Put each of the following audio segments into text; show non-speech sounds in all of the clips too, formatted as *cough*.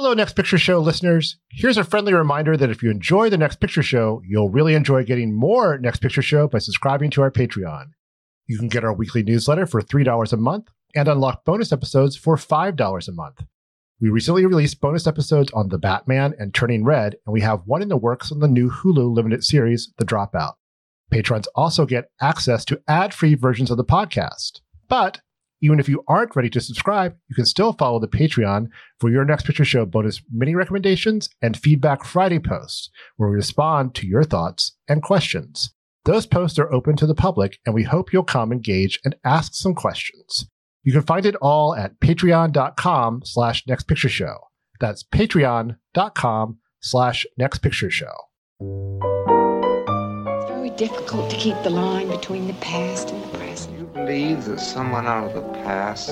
Hello, Next Picture Show listeners. Here's a friendly reminder that if you enjoy the Next Picture Show, you'll really enjoy getting more Next Picture Show by subscribing to our Patreon. You can get our weekly newsletter for $3 a month and unlock bonus episodes for $5 a month. We recently released bonus episodes on The Batman and Turning Red, and we have one in the works on the new Hulu limited series, The Dropout. Patrons also get access to ad free versions of the podcast. But even if you aren't ready to subscribe, you can still follow the Patreon for your next picture show bonus mini recommendations and feedback Friday posts, where we respond to your thoughts and questions. Those posts are open to the public, and we hope you'll come engage and ask some questions. You can find it all at patreon.com slash next picture show. That's patreon.com slash next picture show. It's very difficult to keep the line between the past and the present believe that someone out of the past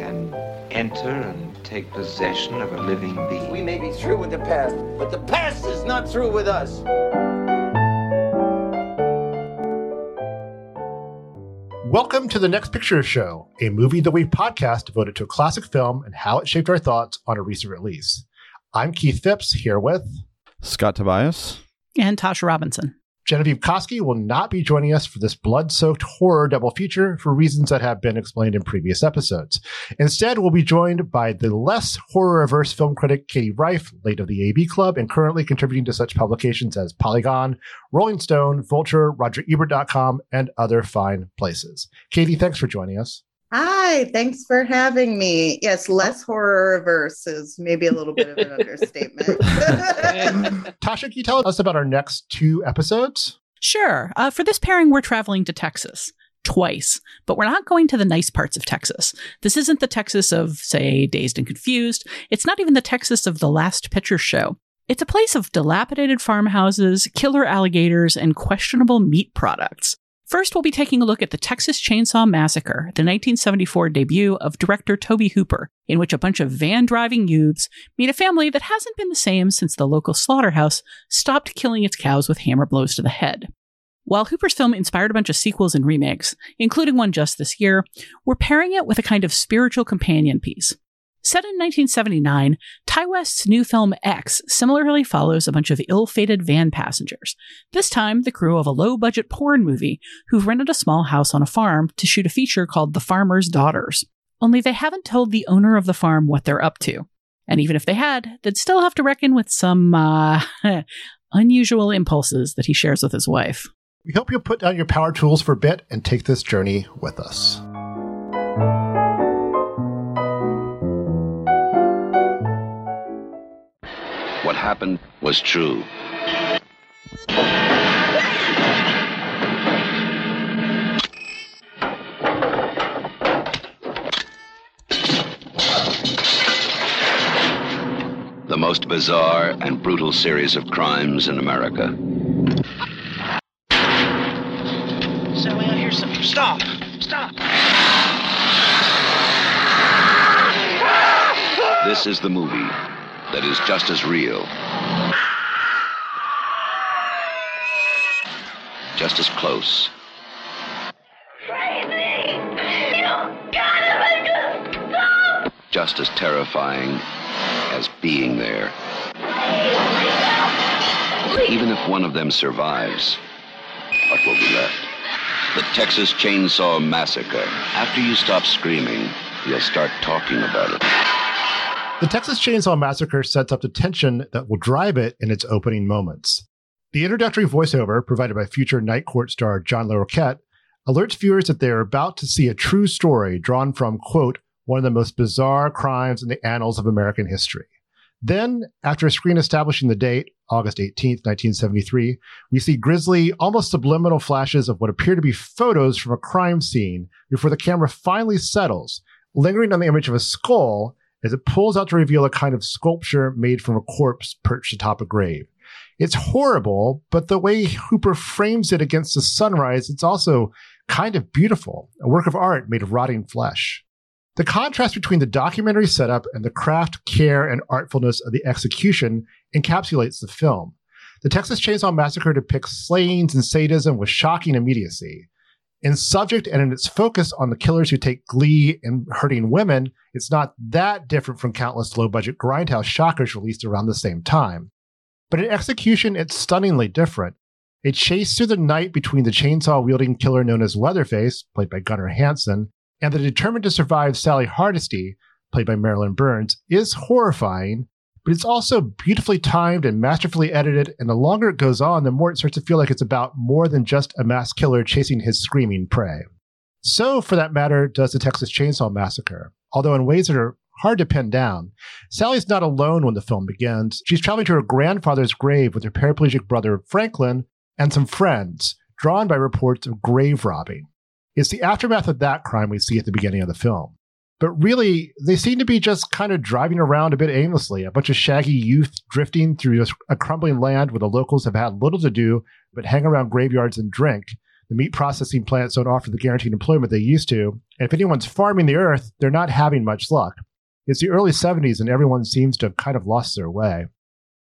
can enter and take possession of a living being? We may be through with the past, but the past is not through with us. Welcome to the Next Picture Show, a movie the week podcast devoted to a classic film and how it shaped our thoughts on a recent release. I'm Keith Phipps here with Scott Tobias and Tasha Robinson. Genevieve Koski will not be joining us for this blood soaked horror double feature for reasons that have been explained in previous episodes. Instead, we'll be joined by the less horror averse film critic Katie Rife, late of the AV Club, and currently contributing to such publications as Polygon, Rolling Stone, Vulture, RogerEbert.com, and other fine places. Katie, thanks for joining us. Hi, thanks for having me. Yes, less horror averse is maybe a little bit of an understatement. Tasha, can you tell us about our next two episodes? Sure. Uh, for this pairing, we're traveling to Texas twice, but we're not going to the nice parts of Texas. This isn't the Texas of, say, Dazed and Confused. It's not even the Texas of the last picture show. It's a place of dilapidated farmhouses, killer alligators, and questionable meat products. First, we'll be taking a look at the Texas Chainsaw Massacre, the 1974 debut of director Tobe Hooper, in which a bunch of van driving youths meet a family that hasn't been the same since the local slaughterhouse stopped killing its cows with hammer blows to the head. While Hooper's film inspired a bunch of sequels and remakes, including one just this year, we're pairing it with a kind of spiritual companion piece. Set in 1979, Ti West's new film X similarly follows a bunch of ill fated van passengers, this time the crew of a low budget porn movie who've rented a small house on a farm to shoot a feature called The Farmer's Daughters. Only they haven't told the owner of the farm what they're up to. And even if they had, they'd still have to reckon with some, uh, *laughs* unusual impulses that he shares with his wife. We hope you'll put down your power tools for a bit and take this journey with us. What happened was true. The most bizarre and brutal series of crimes in America. Sally, I hear something. Stop! Stop! This is the movie that is just as real. Just as close. Just as terrifying as being there. Even if one of them survives, what will be left? The Texas Chainsaw Massacre. After you stop screaming, you'll start talking about it. The Texas Chainsaw Massacre sets up the tension that will drive it in its opening moments. The introductory voiceover, provided by future Night Court star John Larroquette, alerts viewers that they are about to see a true story drawn from, quote, one of the most bizarre crimes in the annals of American history. Then, after a screen establishing the date, August 18th, 1973, we see grisly, almost subliminal flashes of what appear to be photos from a crime scene before the camera finally settles, lingering on the image of a skull as it pulls out to reveal a kind of sculpture made from a corpse perched atop a grave. It's horrible, but the way Hooper frames it against the sunrise, it's also kind of beautiful, a work of art made of rotting flesh. The contrast between the documentary setup and the craft, care, and artfulness of the execution encapsulates the film. The Texas Chainsaw Massacre depicts slayings and sadism with shocking immediacy. In subject and in its focus on the killers who take glee in hurting women, it's not that different from countless low budget grindhouse shockers released around the same time. But in execution, it's stunningly different. A chase through the night between the chainsaw wielding killer known as Leatherface, played by Gunnar Hansen, and the determined to survive Sally Hardesty, played by Marilyn Burns, is horrifying, but it's also beautifully timed and masterfully edited. And the longer it goes on, the more it starts to feel like it's about more than just a mass killer chasing his screaming prey. So, for that matter, does the Texas Chainsaw Massacre. Although in ways that are hard to pin down, Sally's not alone when the film begins. She's traveling to her grandfather's grave with her paraplegic brother Franklin and some friends, drawn by reports of grave robbing. It's the aftermath of that crime we see at the beginning of the film. But really, they seem to be just kind of driving around a bit aimlessly, a bunch of shaggy youth drifting through a crumbling land where the locals have had little to do but hang around graveyards and drink. The meat processing plants don't offer the guaranteed employment they used to. And if anyone's farming the earth, they're not having much luck. It's the early 70s and everyone seems to have kind of lost their way.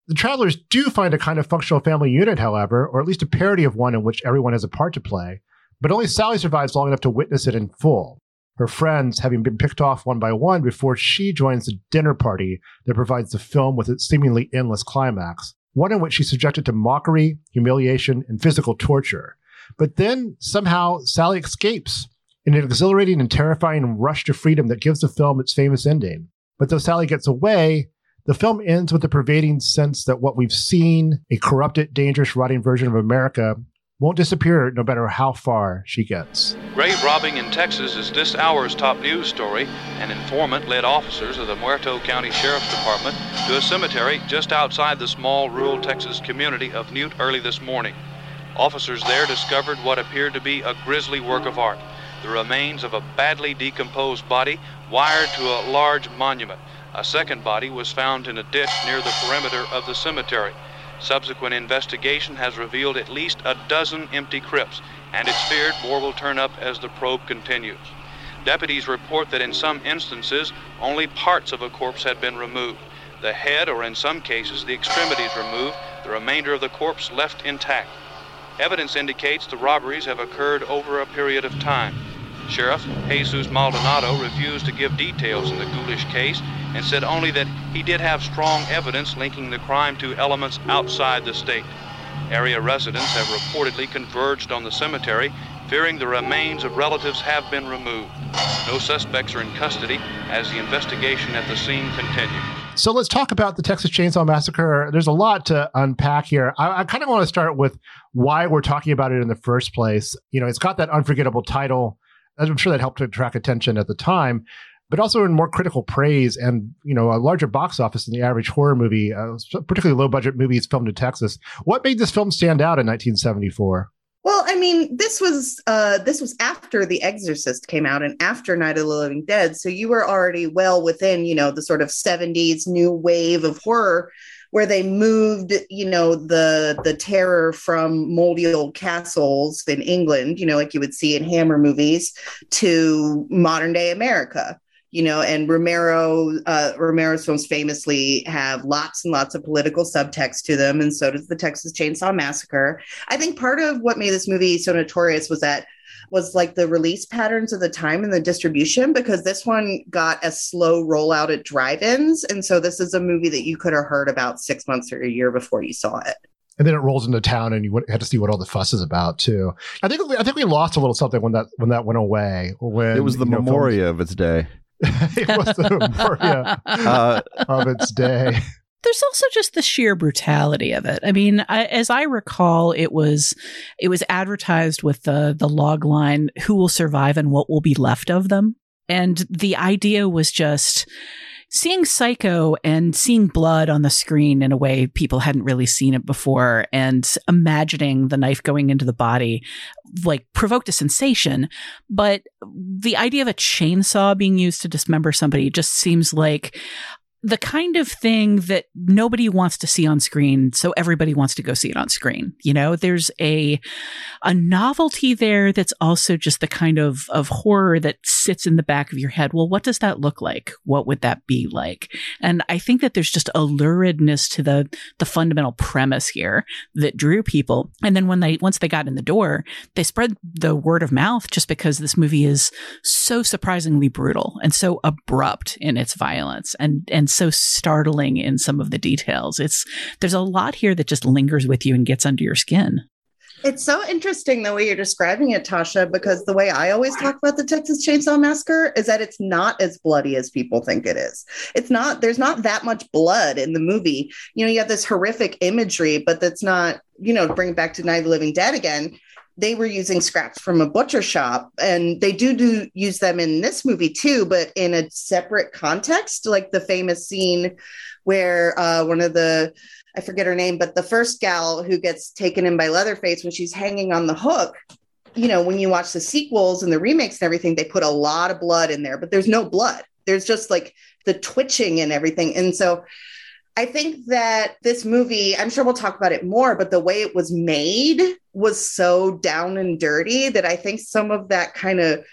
The travelers do find a kind of functional family unit, however, or at least a parody of one in which everyone has a part to play, but only Sally survives long enough to witness it in full her friends having been picked off one by one before she joins the dinner party that provides the film with its seemingly endless climax, one in which she's subjected to mockery, humiliation, and physical torture. But then somehow Sally escapes in an exhilarating and terrifying rush to freedom that gives the film its famous ending. But though Sally gets away, the film ends with the pervading sense that what we've seen, a corrupted, dangerous, rotting version of America, won't disappear no matter how far she gets. Grave robbing in Texas is this hour's top news story. An informant led officers of the Muerto County Sheriff's Department to a cemetery just outside the small rural Texas community of Newt early this morning. Officers there discovered what appeared to be a grisly work of art the remains of a badly decomposed body wired to a large monument. A second body was found in a ditch near the perimeter of the cemetery. Subsequent investigation has revealed at least a dozen empty crypts, and it's feared more will turn up as the probe continues. Deputies report that in some instances, only parts of a corpse had been removed. The head, or in some cases, the extremities removed, the remainder of the corpse left intact. Evidence indicates the robberies have occurred over a period of time. Sheriff Jesus Maldonado refused to give details in the ghoulish case and said only that he did have strong evidence linking the crime to elements outside the state. Area residents have reportedly converged on the cemetery, fearing the remains of relatives have been removed. No suspects are in custody as the investigation at the scene continues. So let's talk about the Texas Chainsaw Massacre. There's a lot to unpack here. I, I kind of want to start with why we're talking about it in the first place. You know, it's got that unforgettable title. I'm sure that helped to attract attention at the time but also in more critical praise and you know a larger box office than the average horror movie, uh, particularly low budget movies filmed in Texas. What made this film stand out in 1974? Well, I mean, this was uh, this was after The Exorcist came out and after Night of the Living Dead, so you were already well within you know the sort of 70s new wave of horror where they moved you know the the terror from moldy old castles in england you know like you would see in hammer movies to modern day america you know, and Romero, uh, Romero's films famously have lots and lots of political subtext to them, and so does the Texas Chainsaw Massacre. I think part of what made this movie so notorious was that was like the release patterns of the time and the distribution because this one got a slow rollout at drive-ins and so this is a movie that you could have heard about six months or a year before you saw it. And then it rolls into town and you had to see what all the fuss is about too. I think i think we lost a little something when that when that went away when it was the memoria know, of its day *laughs* it was the memoria uh, of its day. There's also just the sheer brutality of it. I mean, I, as I recall, it was it was advertised with the the log line "Who will survive and what will be left of them," and the idea was just seeing Psycho and seeing blood on the screen in a way people hadn't really seen it before and imagining the knife going into the body like provoked a sensation. But the idea of a chainsaw being used to dismember somebody just seems like the kind of thing that nobody wants to see on screen so everybody wants to go see it on screen you know? There's a a novelty there that's also just the kind of of horror that sits in the back of your head. Well what does that look like? What would that be like? And i think that there's just a luridness to the the fundamental premise here that drew people. And then when they once they got in the door they spread the word of mouth just because this movie is so surprisingly brutal and so abrupt in its violence. And and so startling in some of the details. It's there's a lot here that just lingers with you and gets under your skin. It's so interesting the way you're describing it, Tasha, because the way I always talk about the Texas Chainsaw Massacre is that it's not as bloody as people think it is. It's not, there's not that much blood in the movie. You know, you have this horrific imagery, but that's not, you know, bring it back to Night of the Living Dead again, they were using scraps from a butcher shop and they do do use them in this movie too but in a separate context like the famous scene where uh, one of the i forget her name but the first gal who gets taken in by leatherface when she's hanging on the hook you know when you watch the sequels and the remakes and everything they put a lot of blood in there but there's no blood. There's just like the twitching and everything. And so I think that this movie, I'm sure we'll talk about it more, but the way it was made was so down and dirty that I think some of that kind of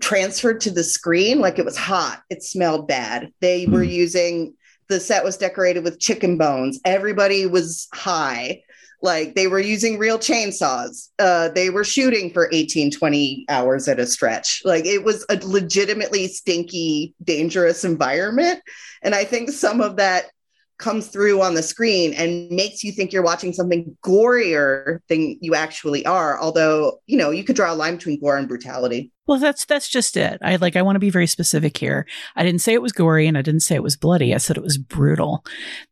transferred to the screen. Like it was hot, it smelled bad. They mm. were using the set was decorated with chicken bones. Everybody was high. Like they were using real chainsaws. Uh, they were shooting for 18, 20 hours at a stretch. Like it was a legitimately stinky, dangerous environment. And I think some of that comes through on the screen and makes you think you're watching something gorier than you actually are. Although you know you could draw a line between gore and brutality. Well that's that's just it. I like i want to be very specific here. I didn't say it was gory and i didn't say it was bloody. I said it was brutal.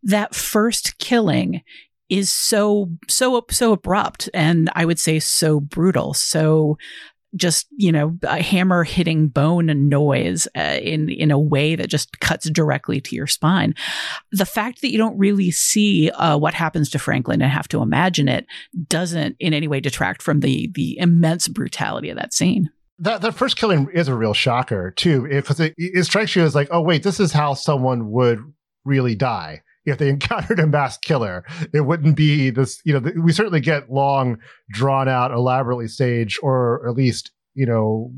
That first killing is so so so abrupt and i would say so brutal. So just you know a hammer hitting bone and noise uh, in in a way that just cuts directly to your spine. The fact that you don't really see uh, what happens to franklin and have to imagine it doesn't in any way detract from the the immense brutality of that scene. That that first killing is a real shocker too because it, it strikes you as like oh wait this is how someone would really die if they *laughs* encountered a mass killer. It wouldn't be this, you know, we certainly get long, drawn out, elaborately staged, or at least, you know,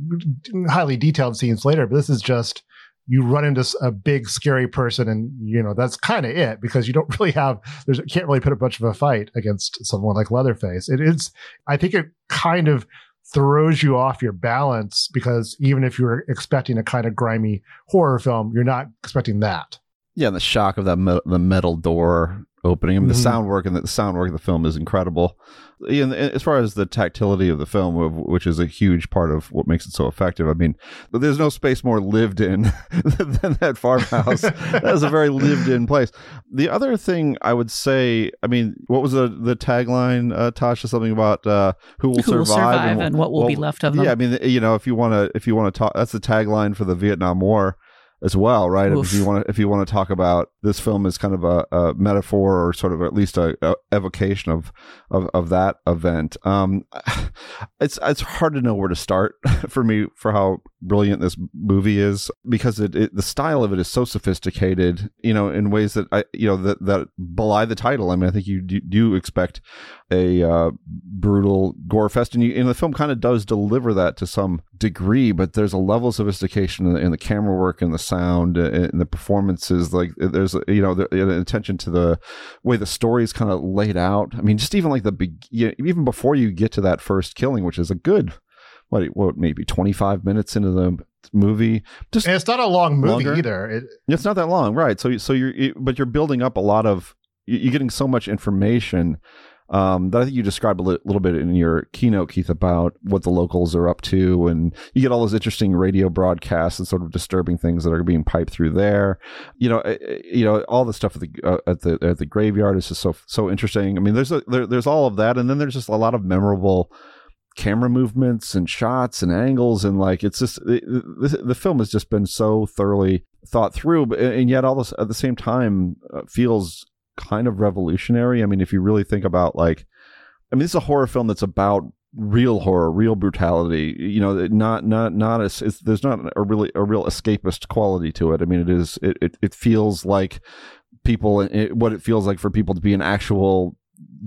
highly detailed scenes later. But this is just, you run into a big, scary person, and, you know, that's kind of it because you don't *laughs* really have, there's, can't really put a bunch of a fight against someone like Leatherface. It is, I think it kind of, throws you off your balance because even if you're expecting a kind of grimy horror film, you're not expecting that. Yeah, and the shock of that me- the metal door opening. I mean, mm-hmm. the sound work and the, the sound work of the film is incredible. And as far as the tactility of the film, which is a huge part of what makes it so effective, I mean, there's no space more lived in *laughs* than that farmhouse. that is a very lived in place. The other thing I would say, I mean, what was the the tagline, uh, Tasha? Something about uh, who will who survive, will survive and, and, what will well, be left of them. Yeah, I mean, you know, if you want to, if you want to talk, that's the tagline for the Vietnam War as well, right? Oof. If you want to, if you want to talk about this film as kind of a, a metaphor or sort of at least a, a evocation of, of of that event, um, *sighs* it's it's hard to know where to start *laughs* for me for how brilliant this movie is because it, it, the style of it is so sophisticated, you know, in ways that I you know that that belie the title. I mean, I think you do, do expect a uh, brutal gore fest, and, you, and the film kind of does deliver that to some degree, but there's a level of sophistication in the, in the camera work and the sound uh, and the performances. Like uh, there's uh, you know the, the attention to the way the story is kind of laid out. I mean, just even like the big, even before you get to that first killing, which is a good what what maybe 25 minutes into the movie just and it's not a long movie longer. either it, it's not that long right so so you're but you're building up a lot of you're getting so much information um, that I think you described a li- little bit in your keynote, Keith, about what the locals are up to, and you get all those interesting radio broadcasts and sort of disturbing things that are being piped through there. You know, uh, you know, all the stuff at the uh, at the at the graveyard is just so so interesting. I mean, there's a, there, there's all of that, and then there's just a lot of memorable camera movements and shots and angles and like it's just it, the, the film has just been so thoroughly thought through but and yet all this at the same time uh, feels kind of revolutionary. I mean, if you really think about like, I mean, this is a horror film that's about real horror, real brutality. You know, not not not as there's not a really a real escapist quality to it. I mean, it is it it, it feels like people it, what it feels like for people to be in actual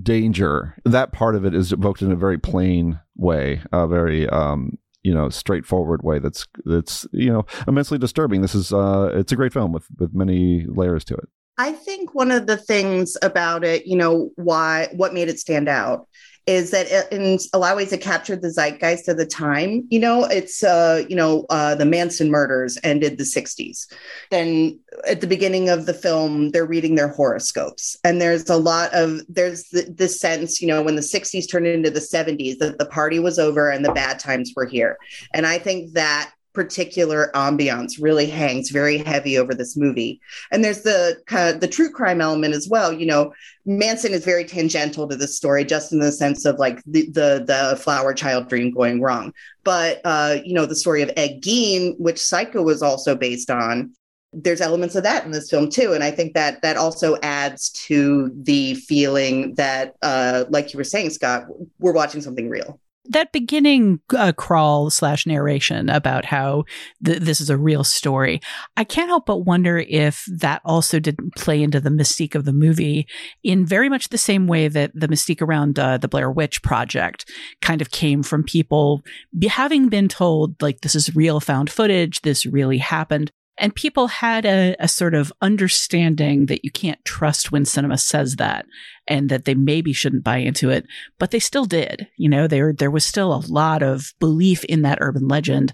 danger. That part of it is evoked in a very plain way, a very um you know straightforward way that's that's you know immensely disturbing. This is uh it's a great film with with many layers to it. I think one of the things about it, you know, why what made it stand out is that it, in a lot of ways it captured the zeitgeist of the time. You know, it's uh, you know, uh, the Manson murders ended the 60s. Then at the beginning of the film, they're reading their horoscopes. And there's a lot of there's the, this sense, you know, when the 60s turned into the 70s, that the party was over and the bad times were here. And I think that particular ambiance really hangs very heavy over this movie. And there's the kind of the true crime element as well. You know, Manson is very tangential to this story, just in the sense of like the the, the flower child dream going wrong. But uh, you know, the story of Ed Gein, which Psycho was also based on, there's elements of that in this film too and i think that that also adds to the feeling that uh like you were saying scott we're watching something real that beginning uh, crawl slash narration about how th- this is a real story, I can't help but wonder if that also didn't play into the mystique of the movie in very much the same way that the mystique around uh, the Blair Witch Project kind of came from people be- having been told, like, this is real found footage, this really happened. And people had a, a, sort of understanding that you can't trust when cinema says that and that they maybe shouldn't buy into it, but they still did. You know, there, there was still a lot of belief in that urban legend,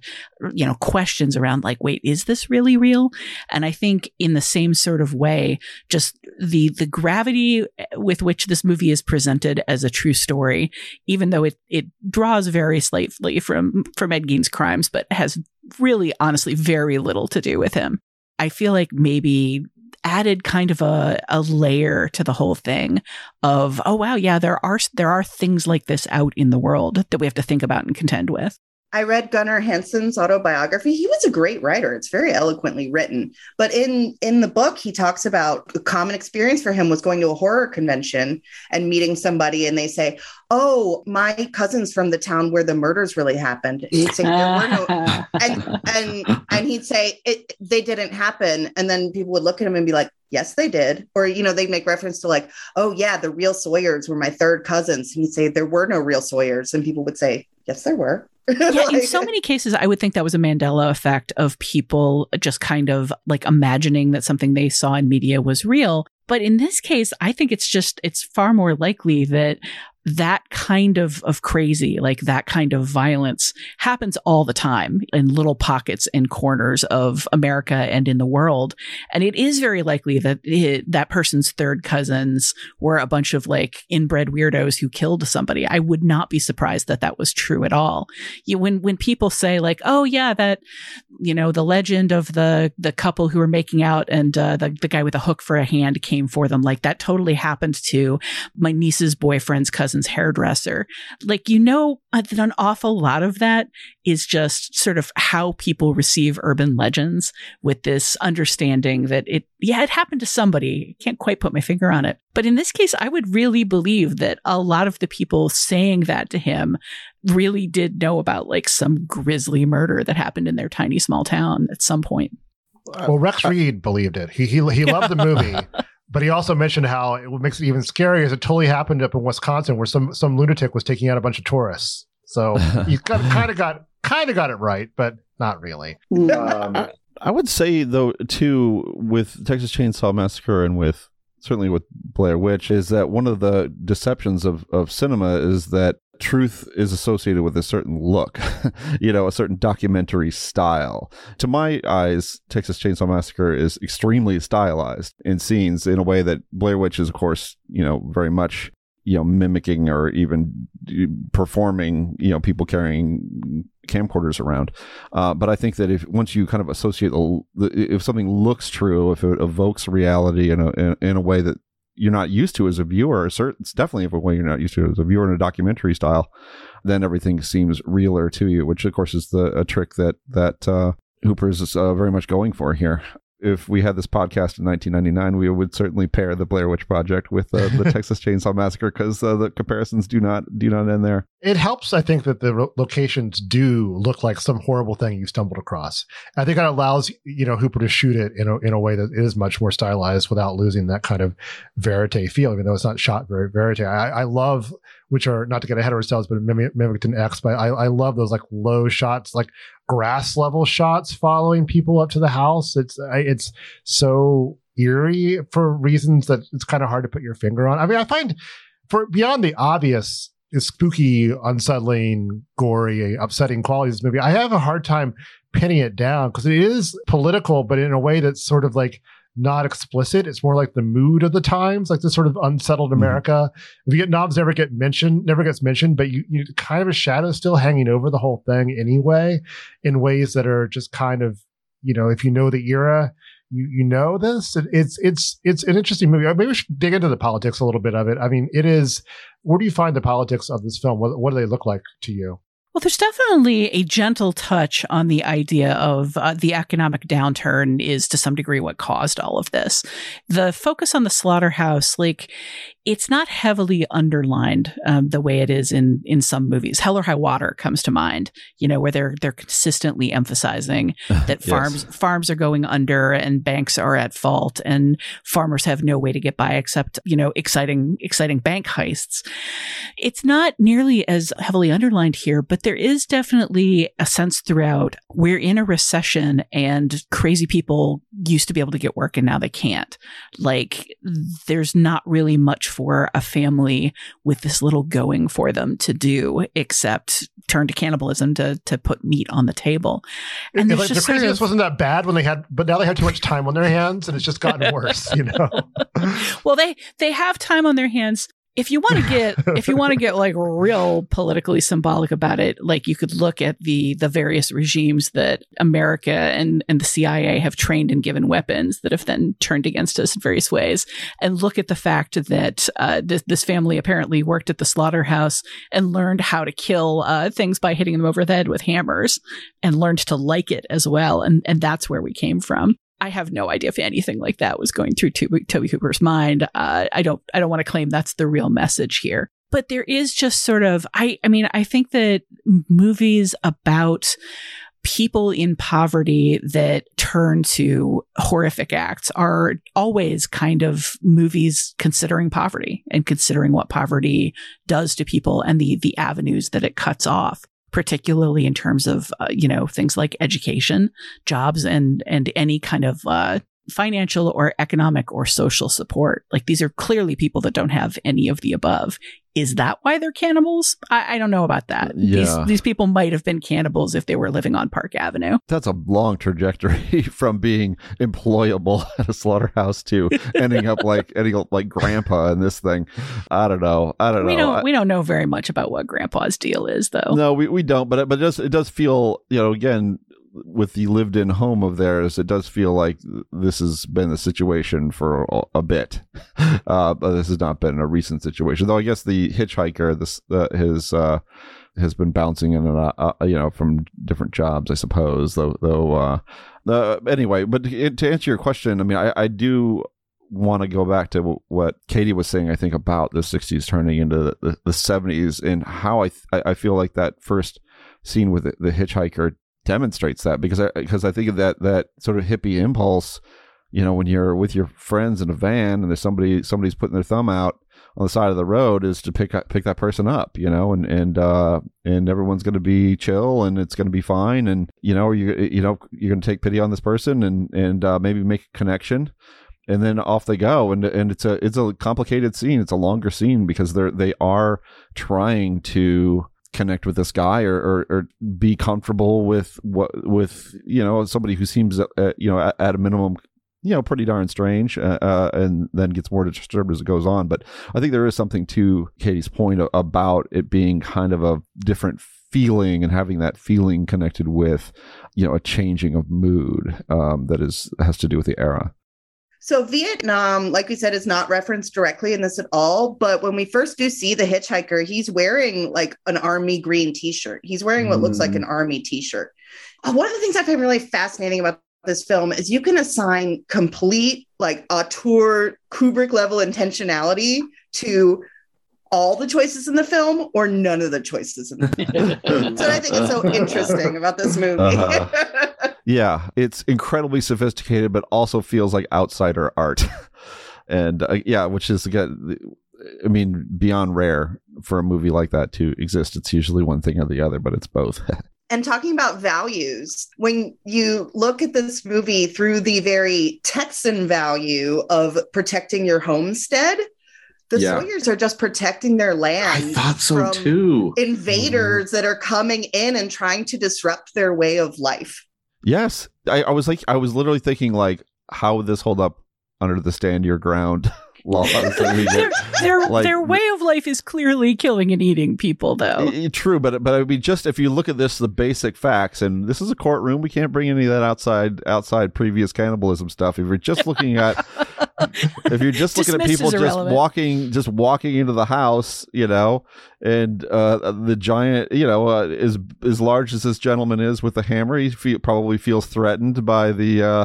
you know, questions around like, wait, is this really real? And I think in the same sort of way, just the, the gravity with which this movie is presented as a true story, even though it, it draws very slightly from, from Ed Gein's crimes, but has really honestly very little to do with him. I feel like maybe added kind of a, a layer to the whole thing of, oh wow, yeah, there are there are things like this out in the world that we have to think about and contend with. I read Gunnar Hansen's autobiography. He was a great writer. It's very eloquently written. But in in the book, he talks about a common experience for him was going to a horror convention and meeting somebody, and they say, "Oh, my cousin's from the town where the murders really happened." And he'd say, "There were no," *laughs* and and and he'd say, "They didn't happen." And then people would look at him and be like, yes they did or you know they'd make reference to like oh yeah the real sawyers were my third cousins and he'd say there were no real sawyers and people would say yes there were *laughs* yeah, like, in so many cases, I would think that was a Mandela effect of people just kind of like imagining that something they saw in media was real. But in this case, I think it's just, it's far more likely that that kind of, of crazy, like that kind of violence happens all the time in little pockets and corners of America and in the world. And it is very likely that it, that person's third cousins were a bunch of like inbred weirdos who killed somebody. I would not be surprised that that was true at all. You, when, when people say like, oh yeah, that, you know, the legend of the, the couple who were making out and uh, the, the guy with a hook for a hand came for them, like that totally happened to my niece's boyfriend's cousin cousin's hairdresser. Like, you know, uh, that an awful lot of that is just sort of how people receive urban legends with this understanding that it, yeah, it happened to somebody. Can't quite put my finger on it. But in this case, I would really believe that a lot of the people saying that to him really did know about like some grisly murder that happened in their tiny small town at some point. Well, Rex Reed believed it. He he he loved the movie. *laughs* But he also mentioned how it makes it even scarier is it totally happened up in Wisconsin where some some lunatic was taking out a bunch of tourists. So *laughs* you kind of got kind of got it right, but not really. Um, *laughs* I would say though too with Texas Chainsaw Massacre and with certainly with Blair Witch is that one of the deceptions of of cinema is that truth is associated with a certain look, *laughs* you know, a certain documentary style. To my eyes, Texas Chainsaw Massacre is extremely stylized in scenes in a way that Blair Witch is, of course, you know, very much you know mimicking or even performing you know people carrying camcorders around uh, but i think that if once you kind of associate the, if something looks true if it evokes reality in a in, in a way that you're not used to as a viewer, it's definitely a way you're not used to as a viewer in a documentary style, then everything seems realer to you, which of course is the a trick that that uh, Hooper is uh, very much going for here. If we had this podcast in 1999, we would certainly pair the Blair Witch Project with uh, the *laughs* Texas Chainsaw Massacre because uh, the comparisons do not do not end there. It helps, I think, that the locations do look like some horrible thing you stumbled across. I think that allows you know Hooper to shoot it in a, in a way that is much more stylized without losing that kind of verite feel, even though it's not shot very verite. I, I love which are not to get ahead of ourselves, but mimicked in X. But I, I love those like low shots, like grass level shots following people up to the house. It's it's so eerie for reasons that it's kind of hard to put your finger on. I mean, I find for beyond the obvious spooky, unsettling, gory, upsetting qualities of this movie, I have a hard time pinning it down because it is political, but in a way that's sort of like not explicit. It's more like the mood of the times, like this sort of unsettled mm-hmm. America. Mm-hmm. Vietnam's never get mentioned, never gets mentioned, but you, you kind of a shadow still hanging over the whole thing anyway, in ways that are just kind of, you know, if you know the era, you you know this. It, it's it's it's an interesting movie. Maybe we should dig into the politics a little bit of it. I mean, it is. Where do you find the politics of this film? What, what do they look like to you? Well, there's definitely a gentle touch on the idea of uh, the economic downturn is to some degree what caused all of this. The focus on the slaughterhouse, like it's not heavily underlined um, the way it is in in some movies. Hell or High Water comes to mind, you know, where they're they're consistently emphasizing *laughs* that yes. farms farms are going under and banks are at fault and farmers have no way to get by except you know exciting exciting bank heists. It's not nearly as heavily underlined here, but there is definitely a sense throughout we're in a recession and crazy people used to be able to get work and now they can't. Like there's not really much for a family with this little going for them to do except turn to cannibalism to to put meat on the table. And like, the craziness of, wasn't that bad when they had, but now they have too much time on their hands, and it's just gotten worse. You know. *laughs* well, they they have time on their hands if you want to get if you want to get like real politically symbolic about it like you could look at the the various regimes that america and and the cia have trained and given weapons that have then turned against us in various ways and look at the fact that uh, this, this family apparently worked at the slaughterhouse and learned how to kill uh, things by hitting them over the head with hammers and learned to like it as well and and that's where we came from I have no idea if anything like that was going through Tobe, Tobe Hooper's mind. Uh, I don't. I don't want to claim that's the real message here. But there is just sort of. I. I mean, I think that movies about people in poverty that turn to horrific acts are always kind of movies considering poverty and considering what poverty does to people and the the avenues that it cuts off particularly in terms of uh, you know things like education, jobs, and and any kind of uh, financial or economic or social support. Like these are clearly people that don't have any of the above. Is that why they're cannibals? I, I don't know about that. Yeah. These, these people might have been cannibals if they were living on Park Avenue. That's a long trajectory *laughs* from being employable *laughs* at a slaughterhouse to *laughs* ending up like ending up like grandpa in this thing. I don't know. I don't we know. Don't, I, we don't know very much about what grandpa's deal is though. No, we, we don't, but it, but it does it does feel, you know, again, with the lived in home of theirs, it does feel like this has been the situation for a, bit. *laughs* Uh, but this has not been a recent situation, though. I guess the hitchhiker, this uh, his uh, has been bouncing in and uh, you know from different jobs, I suppose. Though, though. Uh, anyway, but to answer your question, I mean, I, I do want to go back to what Katie was saying. I think about the '60s turning into the, the, the '70s and how I th- I feel like that first scene with the, the hitchhiker demonstrates that because I because I think of that that sort of hippie impulse, you know, when you're with your friends in a van and there's somebody somebody's putting their thumb out on the side of the road is to pick pick that person up, you know, and and uh, and everyone's going to be chill and it's going to be fine, and you know you you know you're going to take pity on this person and and uh, maybe make a connection, and then off they go, and and it's a it's a complicated scene, it's a longer scene because they're they are trying to connect with this guy or, or, or, be comfortable with what with you know somebody who seems uh, you know at, at, a minimum you know pretty darn strange uh, uh, and then gets more disturbed as it goes on. But i think there is something to katie's point about it being kind of a different feeling and having that feeling connected with you know a changing of mood um, that is has to do with the era so Vietnam, like we said, is not referenced directly in this at all. But when we first do see the hitchhiker, he's wearing like an army green t-shirt. He's wearing what mm. looks like an mm. army t-shirt. Uh, one of the things I find really fascinating about this film is you can assign complete like auteur Kubrick level intentionality to all the choices in the film or none of the choices in the film. *laughs* so I think it's so interesting about this movie. Uh-huh. *laughs* yeah, it's incredibly sophisticated, but also feels like outsider art. *laughs* and uh, yeah, which is again, I mean, beyond rare for a movie like that to exist. It's usually one thing or the other, but it's both. *laughs* and talking about values, when you look at this movie through the very Texan value of protecting your homestead, the Yeah. Sawyers are just protecting their land. I thought so from too. Invaders that are coming in and trying to disrupt their way of life. Yes, I, I was like, I was literally thinking like, how would this hold up under the stand your ground *laughs* laws *laughs* that we their their, Like- their way of life is clearly killing and eating people, though. True, but but I mean, just if you look at this, the basic facts, and this is a courtroom, we can't bring any of that outside outside previous cannibalism stuff. If you're just *laughs* looking at, if you're just looking at people just walking, just walking into the house, you know, and uh, the giant, you know, uh, as as large as this gentleman is with the hammer, he fe- probably feels threatened by the. Uh,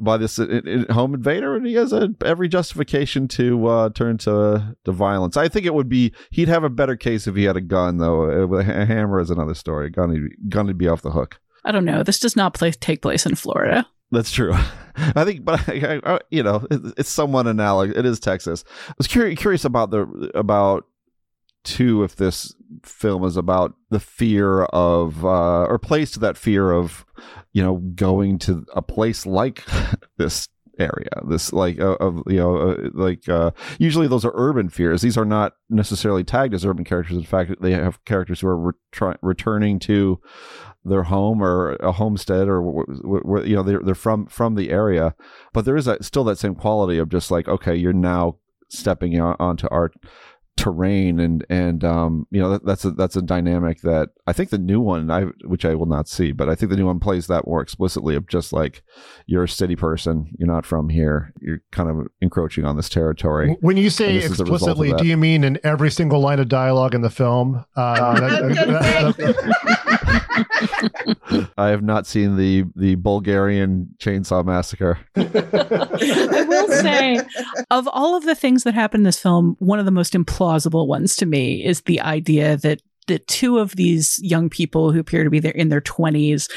by this uh, home invader, and he has a, every justification to uh, turn to to violence. I think it would be he'd have a better case if he had a gun, though. Uh, a hammer is another story. Gun, would- gun would be off the hook. I don't know. This does not play, take place in Florida. That's true. *laughs* I think, but I, I, you know, it, it's somewhat analogous. It is Texas. I was curious, curious about the about too if this film is about the fear of uh, or plays to that fear of you know going to a place like *laughs* this area this like uh, of you know uh, like uh usually those are urban fears. These are not necessarily tagged as urban characters. In fact they have characters who are retri- returning to their home or a homestead or wh- wh- you know they're, they're from from the area. But there is still that same quality of just like okay you're now stepping on, onto our terrain and and um you know that, that's a that's a dynamic that I think the new one I which I will not see but I think the new one plays that more explicitly of just like you're a city person you're not from here you're kind of encroaching on this territory. When you say And this is the result of explicitly, do you mean in every single line of dialogue in the film? Uh, *laughs* that- that- I have not seen the the Bulgarian chainsaw massacre. *laughs* I will say, of all of the things that happen in this film, one of the most implausible ones to me is the idea that that two of these young people who appear to be there in their 20s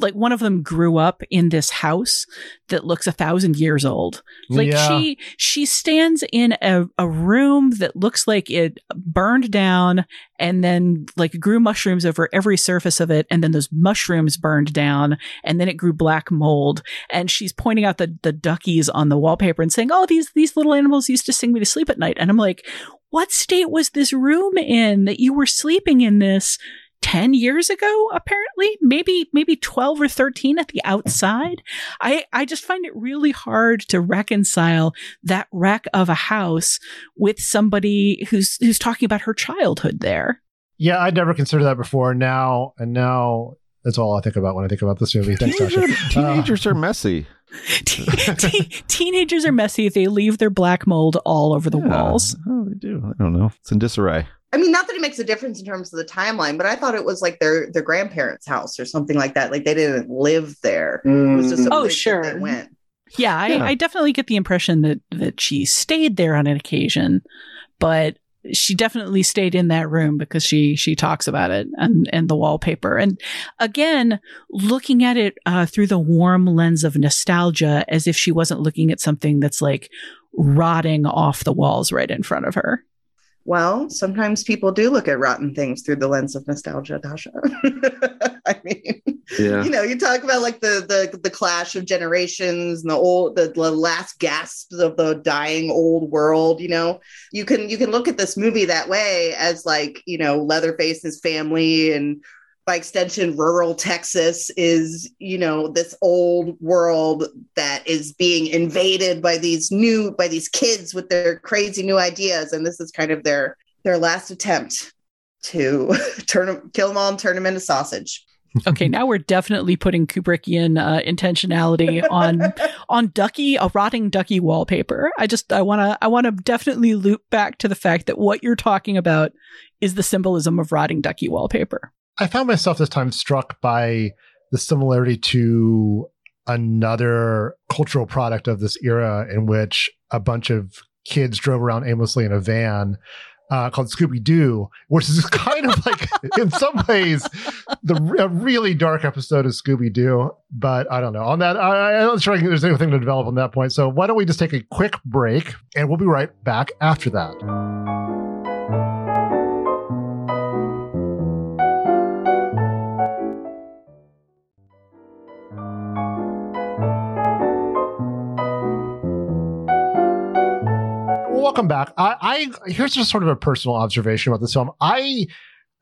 like one of them grew up in this house that looks a thousand years old. Like Yeah. she she stands in a, a room that looks like it burned down and then like grew mushrooms over every surface of it and then those mushrooms burned down and then it grew black mold. And she's pointing out the the duckies on the wallpaper and saying oh these these little animals used to sing me to sleep at night. And i'm like what state was this room in that you were sleeping in this 10 years ago apparently? Maybe maybe 12 or 13 at the outside? I i just find it really hard to reconcile that wreck of a house with somebody who's who's talking about her childhood there. Yeah, I'd never considered that before. Now and now, that's all I think about when I think about this movie. Thanks, Sasha. Teenager- uh, teenagers are messy *laughs* Te- te- teenagers are messy they leave their black mold all over the Yeah. walls oh they do I don't know it's in disarray I mean, not that it makes a difference in terms of the timeline, but I thought it was like their their grandparents' house or something like that. Like they didn't live there. It was just mm. a Oh, place that sure. they went. Yeah, I, Yeah. I definitely get the impression that that she stayed there on an occasion, but she definitely stayed in that room because she she talks about it and and the wallpaper. And again, looking at it uh, through the warm lens of nostalgia, as if she wasn't looking at something that's like rotting off the walls right in front of her. Well, sometimes people do look at rotten things through the lens of nostalgia, Dasha. *laughs* I mean, Yeah. you know, you talk about like the the the clash of generations and the old the, the last gasps of the dying old world. You know, you can you can look at this movie that way as like you know Leatherface's family and by extension rural texas is you know this old world that is being invaded by these new by these kids with their crazy new ideas and this is kind of their their last attempt to *laughs* turn kill them all and turn them into sausage Okay, now we're definitely putting Kubrickian uh, intentionality *laughs* on on ducky a rotting ducky wallpaper. I just I want to I want to definitely loop back to the fact that what you're talking about is the symbolism of rotting ducky wallpaper. I found myself this time struck by the similarity to another cultural product of this era in which a bunch of kids drove around aimlessly in a van uh, called Scooby Doo, which is *laughs* kind of like, in some ways, the a really dark episode of Scooby Doo. But I don't know. On that, I, I'm not sure there's anything to develop on that point. So why don't we just take a quick break and we'll be right back after that. Welcome back. I, I here's just sort of a personal observation about this film. I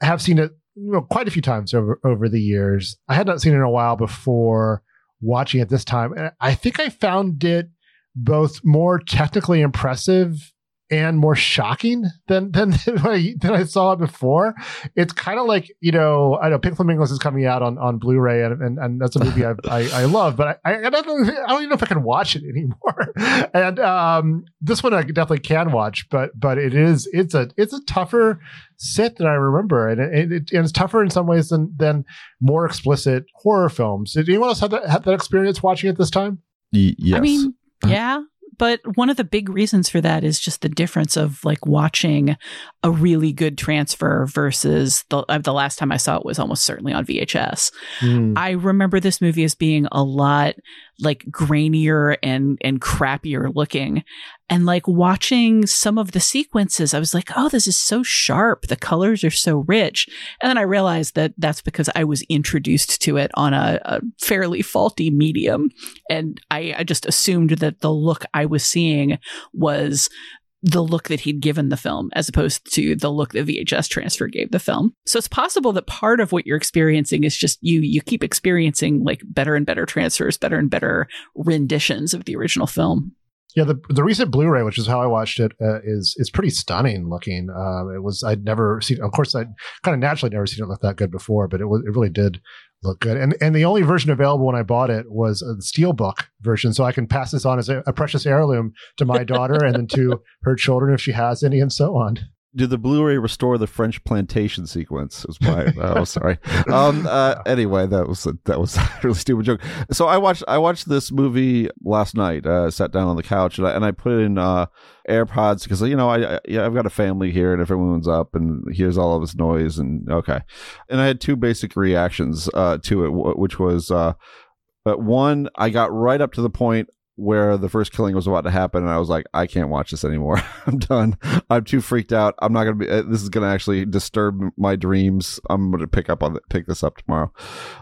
have seen it you know, quite a few times over over the years. I had not seen it in a while before watching it this time. And I think I found it both more technically impressive and more shocking than than *laughs* than I, than I saw it before. It's kind of like you know I know Pink Flamingos is coming out on, on Blu-ray and, and, and that's a movie I, I, I love, but I, I don't I don't even know if I can watch it anymore. *laughs* and um, this one I definitely can watch, but but it is it's a it's a tougher sit than I remember, and it, it, and it's tougher in some ways than than more explicit horror films. Did anyone else have that, have that experience watching it this time? Y- yes. I mean, yeah, but one of the big reasons for that is just the difference of like watching a really good transfer versus the uh, the last time I saw it was almost certainly on VHS. Mm. I remember this movie as being a lot like grainier and and crappier looking. And like watching some of the sequences, I was like, "Oh, this is so sharp. The colors are so rich." And then I realized that that's because I was introduced to it on a, a fairly faulty medium, and I, I just assumed that the look I was seeing was the look that he'd given the film as opposed to the look that VHS transfer gave the film. So it's possible that part of what you're experiencing is just you you keep experiencing like better and better transfers, better and better renditions of the original film. Yeah, the the recent Blu-ray, which is how I watched it, uh, is is pretty stunning looking. Um, it was I'd never seen. Of course, I'd kind of naturally never seen it look that good before, but it was it really did look good. And and the only version available when I bought it was the steelbook version, so I can pass this on as a, a precious heirloom to my daughter and then to her children if she has any, and so on. Did the Blu-ray restore the French plantation sequence? Was my *laughs* oh sorry. Um. Uh, anyway, that was a, that was *laughs* a really stupid joke. So I watched I watched this movie last night. Uh, sat down on the couch and I, and I put in uh, AirPods because you know I, I yeah, I've got a family here and if everyone's up and hears all of this noise and okay, and I had two basic reactions uh, to it, which was uh, but one I got right up to the point where the first killing was about to happen and i was like i can't watch this anymore. *laughs* I'm done. I'm too freaked out. I'm not gonna be uh, this is gonna actually disturb my dreams. I'm gonna pick up on the, pick this up tomorrow.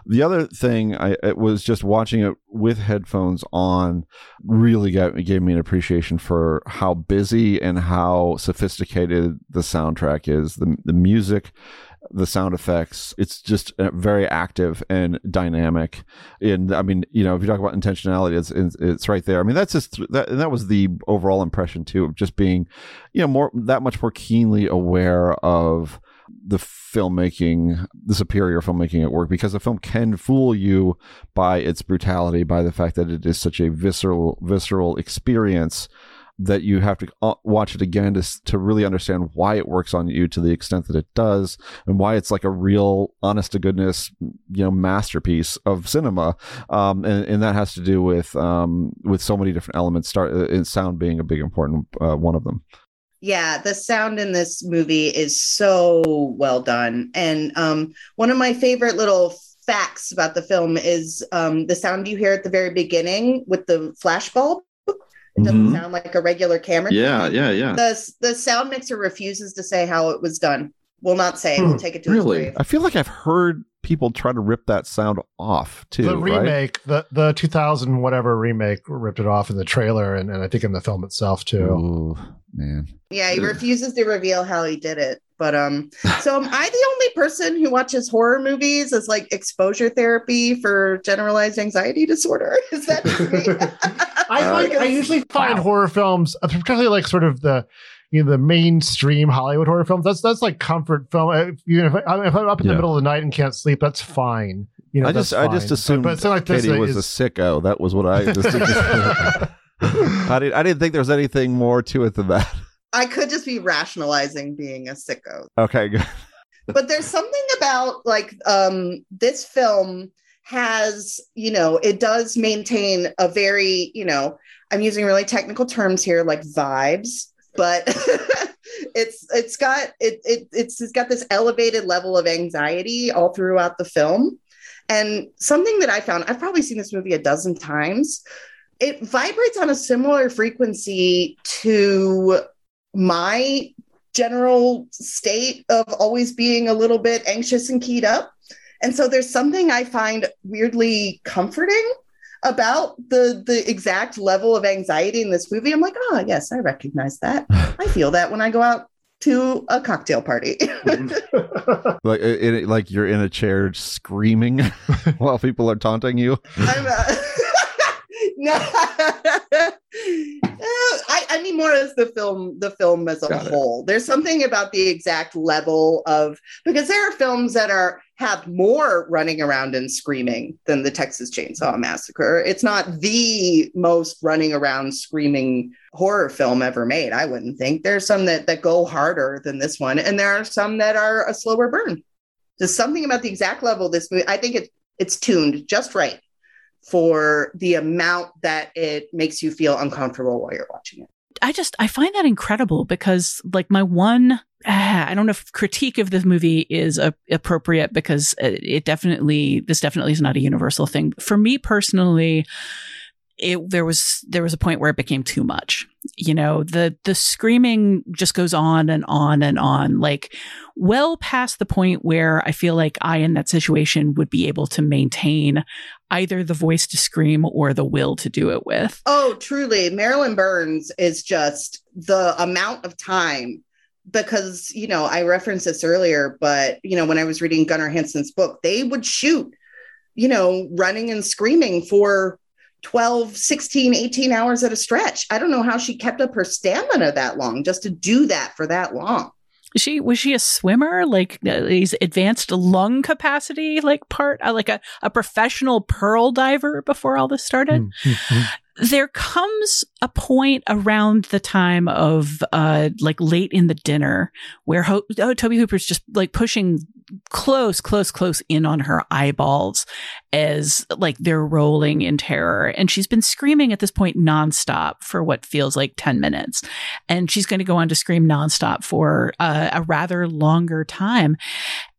The other thing i it was just watching it with headphones on really got, gave me an appreciation for how busy and how sophisticated the soundtrack is. The, the music the sound effects. It's just uh, very active and dynamic. And I mean, you know, if you talk about intentionality, it's it's, right there. I mean, that's just that And that was the overall impression too of just being, you know, more that much more keenly aware of the filmmaking, the superior filmmaking at work, because the film can fool you by its brutality, by the fact that it is such a visceral, visceral experience that you have to uh, watch it again to to really understand why it works on you to the extent that it does, and why it's like a real, honest to goodness, you know, masterpiece of cinema. Um, and, and that has to do with um, with so many different elements. Start in sound being a big important uh, one of them. Yeah, the sound in this movie is so well done. And um, one of my favorite little facts about the film is um, the sound you hear at the very beginning with the flashbulb. It doesn't Mhm. sound like a regular camera. Yeah, yeah, yeah. The the sound mixer refuses to say how it was done. Will not say. Hmm, We'll take it to its grave. I feel like I've heard people try to rip that sound off too. the right? remake, the the 2000 whatever remake, ripped it off in the trailer and, and I think in the film itself too. Ooh, man. Yeah, he refuses to reveal how he did it. But um, *laughs* so am I the only person who watches horror movies as like exposure therapy for generalized anxiety disorder? *laughs* Is that *laughs* just me? I like I usually find horror films, uh, particularly like sort of the you know the mainstream Hollywood horror films. That's that's like comfort film. Uh, Even if, I, if I'm up in the middle of the night and can't sleep, that's fine. You know, I just that's I just assumed but, but something like this Katie was is, a sicko. That was what I just. *laughs* *laughs* I didn't. I didn't think there was anything more to it than that. *laughs* I could just be rationalizing being a sicko. Okay, good. but there's something about like um this film has, you know, it does maintain a very, you know, I'm using really technical terms here like vibes, but *laughs* it's it's got it, it it's, it's got this elevated level of anxiety all throughout the film. And something that I found, I've probably seen this movie a dozen times. It vibrates on a similar frequency to my general state of always being a little bit anxious and keyed up. And so there's something I find weirdly comforting about the the exact level of anxiety in this movie. I'm like, oh yes, I recognize that. I *laughs* feel that when I go out to a cocktail party. *laughs* like it, like you're in a chair screaming *laughs* while people are taunting you. I'm, uh, no. *laughs* I, I, mean more as the film the film as a Got whole it. there's something about the exact level of because there are films that are have more running around and screaming than the texas chainsaw massacre it's not the most running around screaming horror film ever made i wouldn't think there's some that that go harder than this one and there are some that are a slower burn there's something about the exact level of this movie i think it, it's tuned just right for the amount that it makes you feel uncomfortable while you're watching it. I just I find that incredible because like my one *sighs* I don't know if critique of this movie is a, appropriate because it definitely this definitely is not a universal thing. For me personally, it there was there was a point where it became too much you know the the screaming just goes on and on and on like well past the point where i feel like i in that situation would be able to maintain either the voice to scream or the will to do it with. Oh truly. Marilyn burns is just the amount of time because you know i referenced this earlier but you know when i was reading gunnar hansen's book they would shoot you know running and screaming for 12, 16, 18 hours at a stretch. I don't know how she kept up her stamina that long just to do that for that long. She was she a swimmer like uh, these advanced lung capacity like part uh, like a, a professional pearl diver before all this started. Mm-hmm there comes a point around the time of uh like late in the dinner where Ho- oh, Tobe Hooper's just like pushing close close close in on her eyeballs as like they're rolling in terror and she's been screaming at this point nonstop for what feels like 10 minutes and she's going to go on to scream nonstop for uh, a rather longer time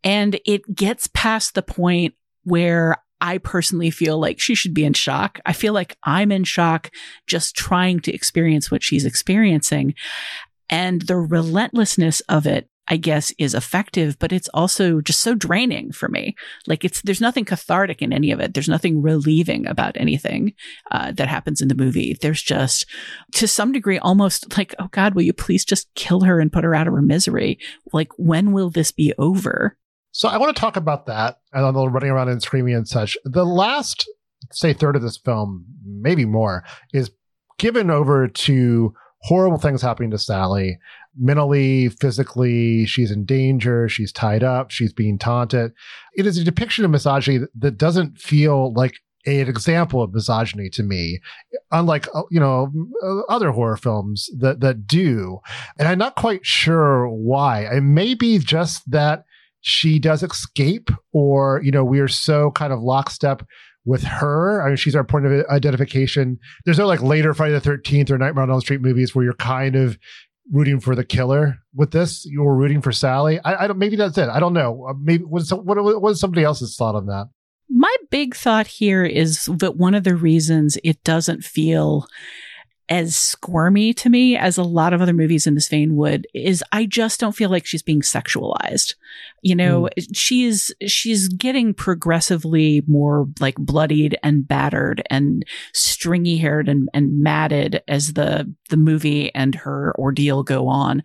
and it gets past the point where I personally feel like she should be in shock. I feel like I'm in shock just trying to experience what she's experiencing. And the relentlessness of it, I guess, is effective, but it's also just so draining for me. Like it's, there's nothing cathartic in any of it. There's nothing relieving about anything uh, that happens in the movie. There's just, to some degree, almost like, oh God, will you please just kill her and put her out of her misery? Like, when will this be over? So I want to talk about that and the running around and screaming and such. The last, say, third of this film, maybe more, is given over to horrible things happening to Sally. Mentally, physically, she's in danger. She's tied up. She's being taunted. It is a depiction of misogyny that doesn't feel like an example of misogyny to me, unlike uh, you know uh, other horror films that that do. And I'm not quite sure why. It may be just that she does escape, or you know, we are so kind of lockstep with her. I mean, she's our point of identification. There's no like later Friday the Thirteenth or Nightmare on Elm Street movies where you're kind of rooting for the killer. With this, you were rooting for Sally. I, I don't. Maybe that's it. I don't know. Uh, maybe what, is somebody else's thought on that? My big thought here is that one of the reasons it doesn't feel as squirmy to me as a lot of other movies in this vein would is I just don't feel like she's being sexualized. You know, mm. she's she's getting progressively more like bloodied and battered and stringy haired and, and matted as the the movie and her ordeal go on.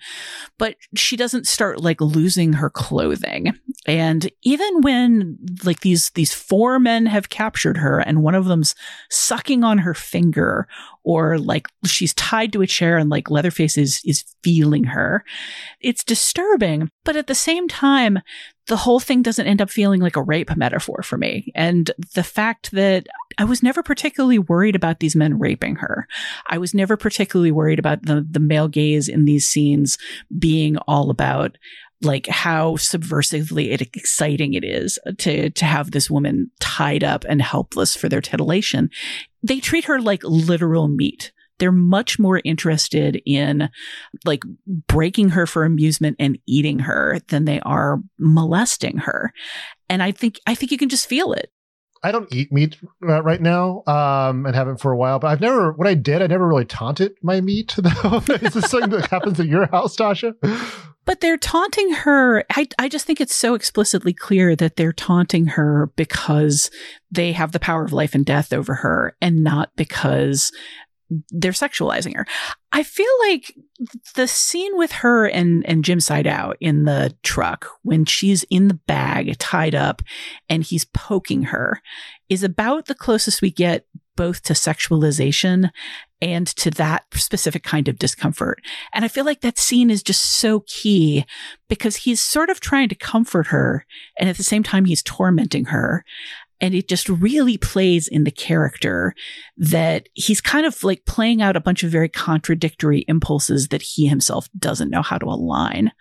But she doesn't start like losing her clothing. And even when like these these four men have captured her and one of them's sucking on her finger or like she's tied to a chair and like Leatherface is is feeling her. It's disturbing, but at the same time the whole thing doesn't end up feeling like a rape metaphor for me. And the fact that I was never particularly worried about these men raping her. I was never particularly worried about the, the male gaze in these scenes being all about like how subversively exciting it is to to have this woman tied up and helpless for their titillation. They treat her like literal meat. They're much more interested in like breaking her for amusement and eating her than they are molesting her. And I think I think you can just feel it. I don't eat meat right now, um, and haven't for a while. But I've never, what I did, I never really taunted my meat. *laughs* Though, is this something that happens at your house, Tasha? But they're taunting her. I, I just think it's so explicitly clear that they're taunting her because they have the power of life and death over her, and not because they're sexualizing her. I feel like the scene with her and, and Jim Siedow in the truck when she's in the bag tied up and he's poking her is about the closest we get both to sexualization and to that specific kind of discomfort. And I feel like that scene is just so key because he's sort of trying to comfort her and at the same time he's tormenting her. And it just really plays in the character that he's kind of like playing out a bunch of very contradictory impulses that he himself doesn't know how to align.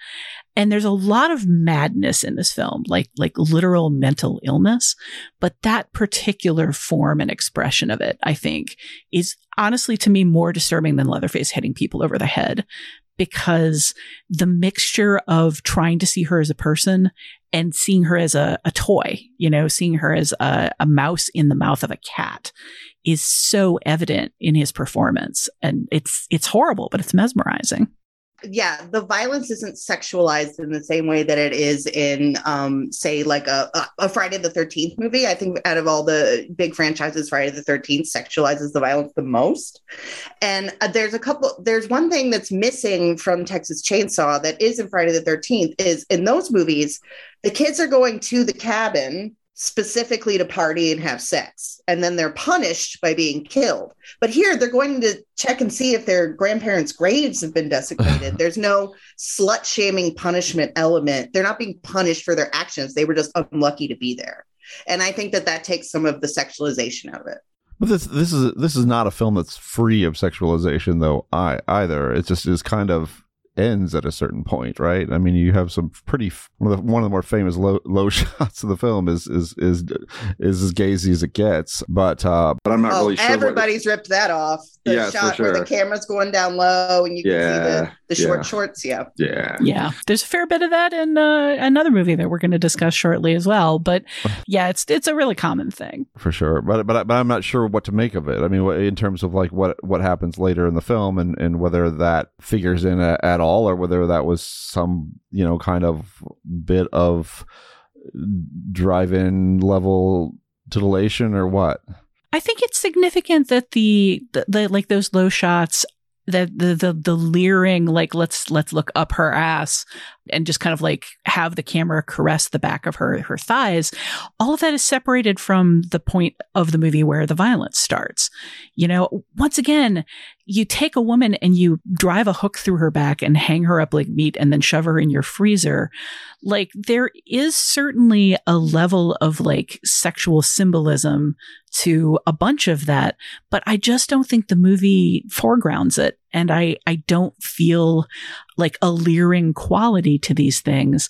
And there's a lot of madness in this film, like, like literal mental illness. But that particular form and expression of it, I think, is honestly to me more disturbing than Leatherface hitting people over the head because the mixture of trying to see her as a person and seeing her as a, a toy, you know, seeing her as a, a mouse in the mouth of a cat is so evident in his performance. And it's, it's horrible, but it's mesmerizing yeah, the violence isn't sexualized in the same way that it is in, um, say, like a, a Friday the 13th movie. I think out of all the big franchises, Friday the 13th sexualizes the violence the most. And uh, there's a couple, there's one thing that's missing from Texas Chainsaw that is in Friday the 13th is in those movies, the kids are going to the cabin specifically to party and have sex and then they're punished by being killed. But here they're going to check and see if their grandparents graves have been desecrated. *laughs* There's no slut shaming punishment element. They're not being punished for their actions. They were just unlucky to be there. And i think that that takes some of the sexualization out of it. But this this is this is not a film that's free of sexualization though I, either. It just is kind of ends at a certain point, right? I mean, you have some pretty one of the, one of the more famous low, *laughs* low shots of the film is is is is as gazy as it gets. But uh, but I'm not oh, really sure. Everybody's ripped that off. The yes, shot sure. where the camera's going down low and you can yeah, see the, the short yeah. shorts. Yeah, yeah, yeah. There's a fair bit of that in uh, another movie that we're going to discuss shortly as well. But *laughs* yeah, it's it's a really common thing for sure. But but but I'm not sure what to make of it. I mean, in terms of like what what happens later in the film and and whether that figures in at, at all or whether that was some you know kind of bit of drive-in level titillation or what? I think it's significant that the, the, the like those low shots the, the the the leering like let's let's look up her ass and just kind of like have the camera caress the back of her her thighs. All of that is separated from the point of the movie where the violence starts. You know once again you take a woman and you drive a hook through her back and hang her up like meat and then shove her in your freezer. Like there is certainly a level of like sexual symbolism to a bunch of that, but I just don't think the movie foregrounds it. And I, I don't feel like a leering quality to these things.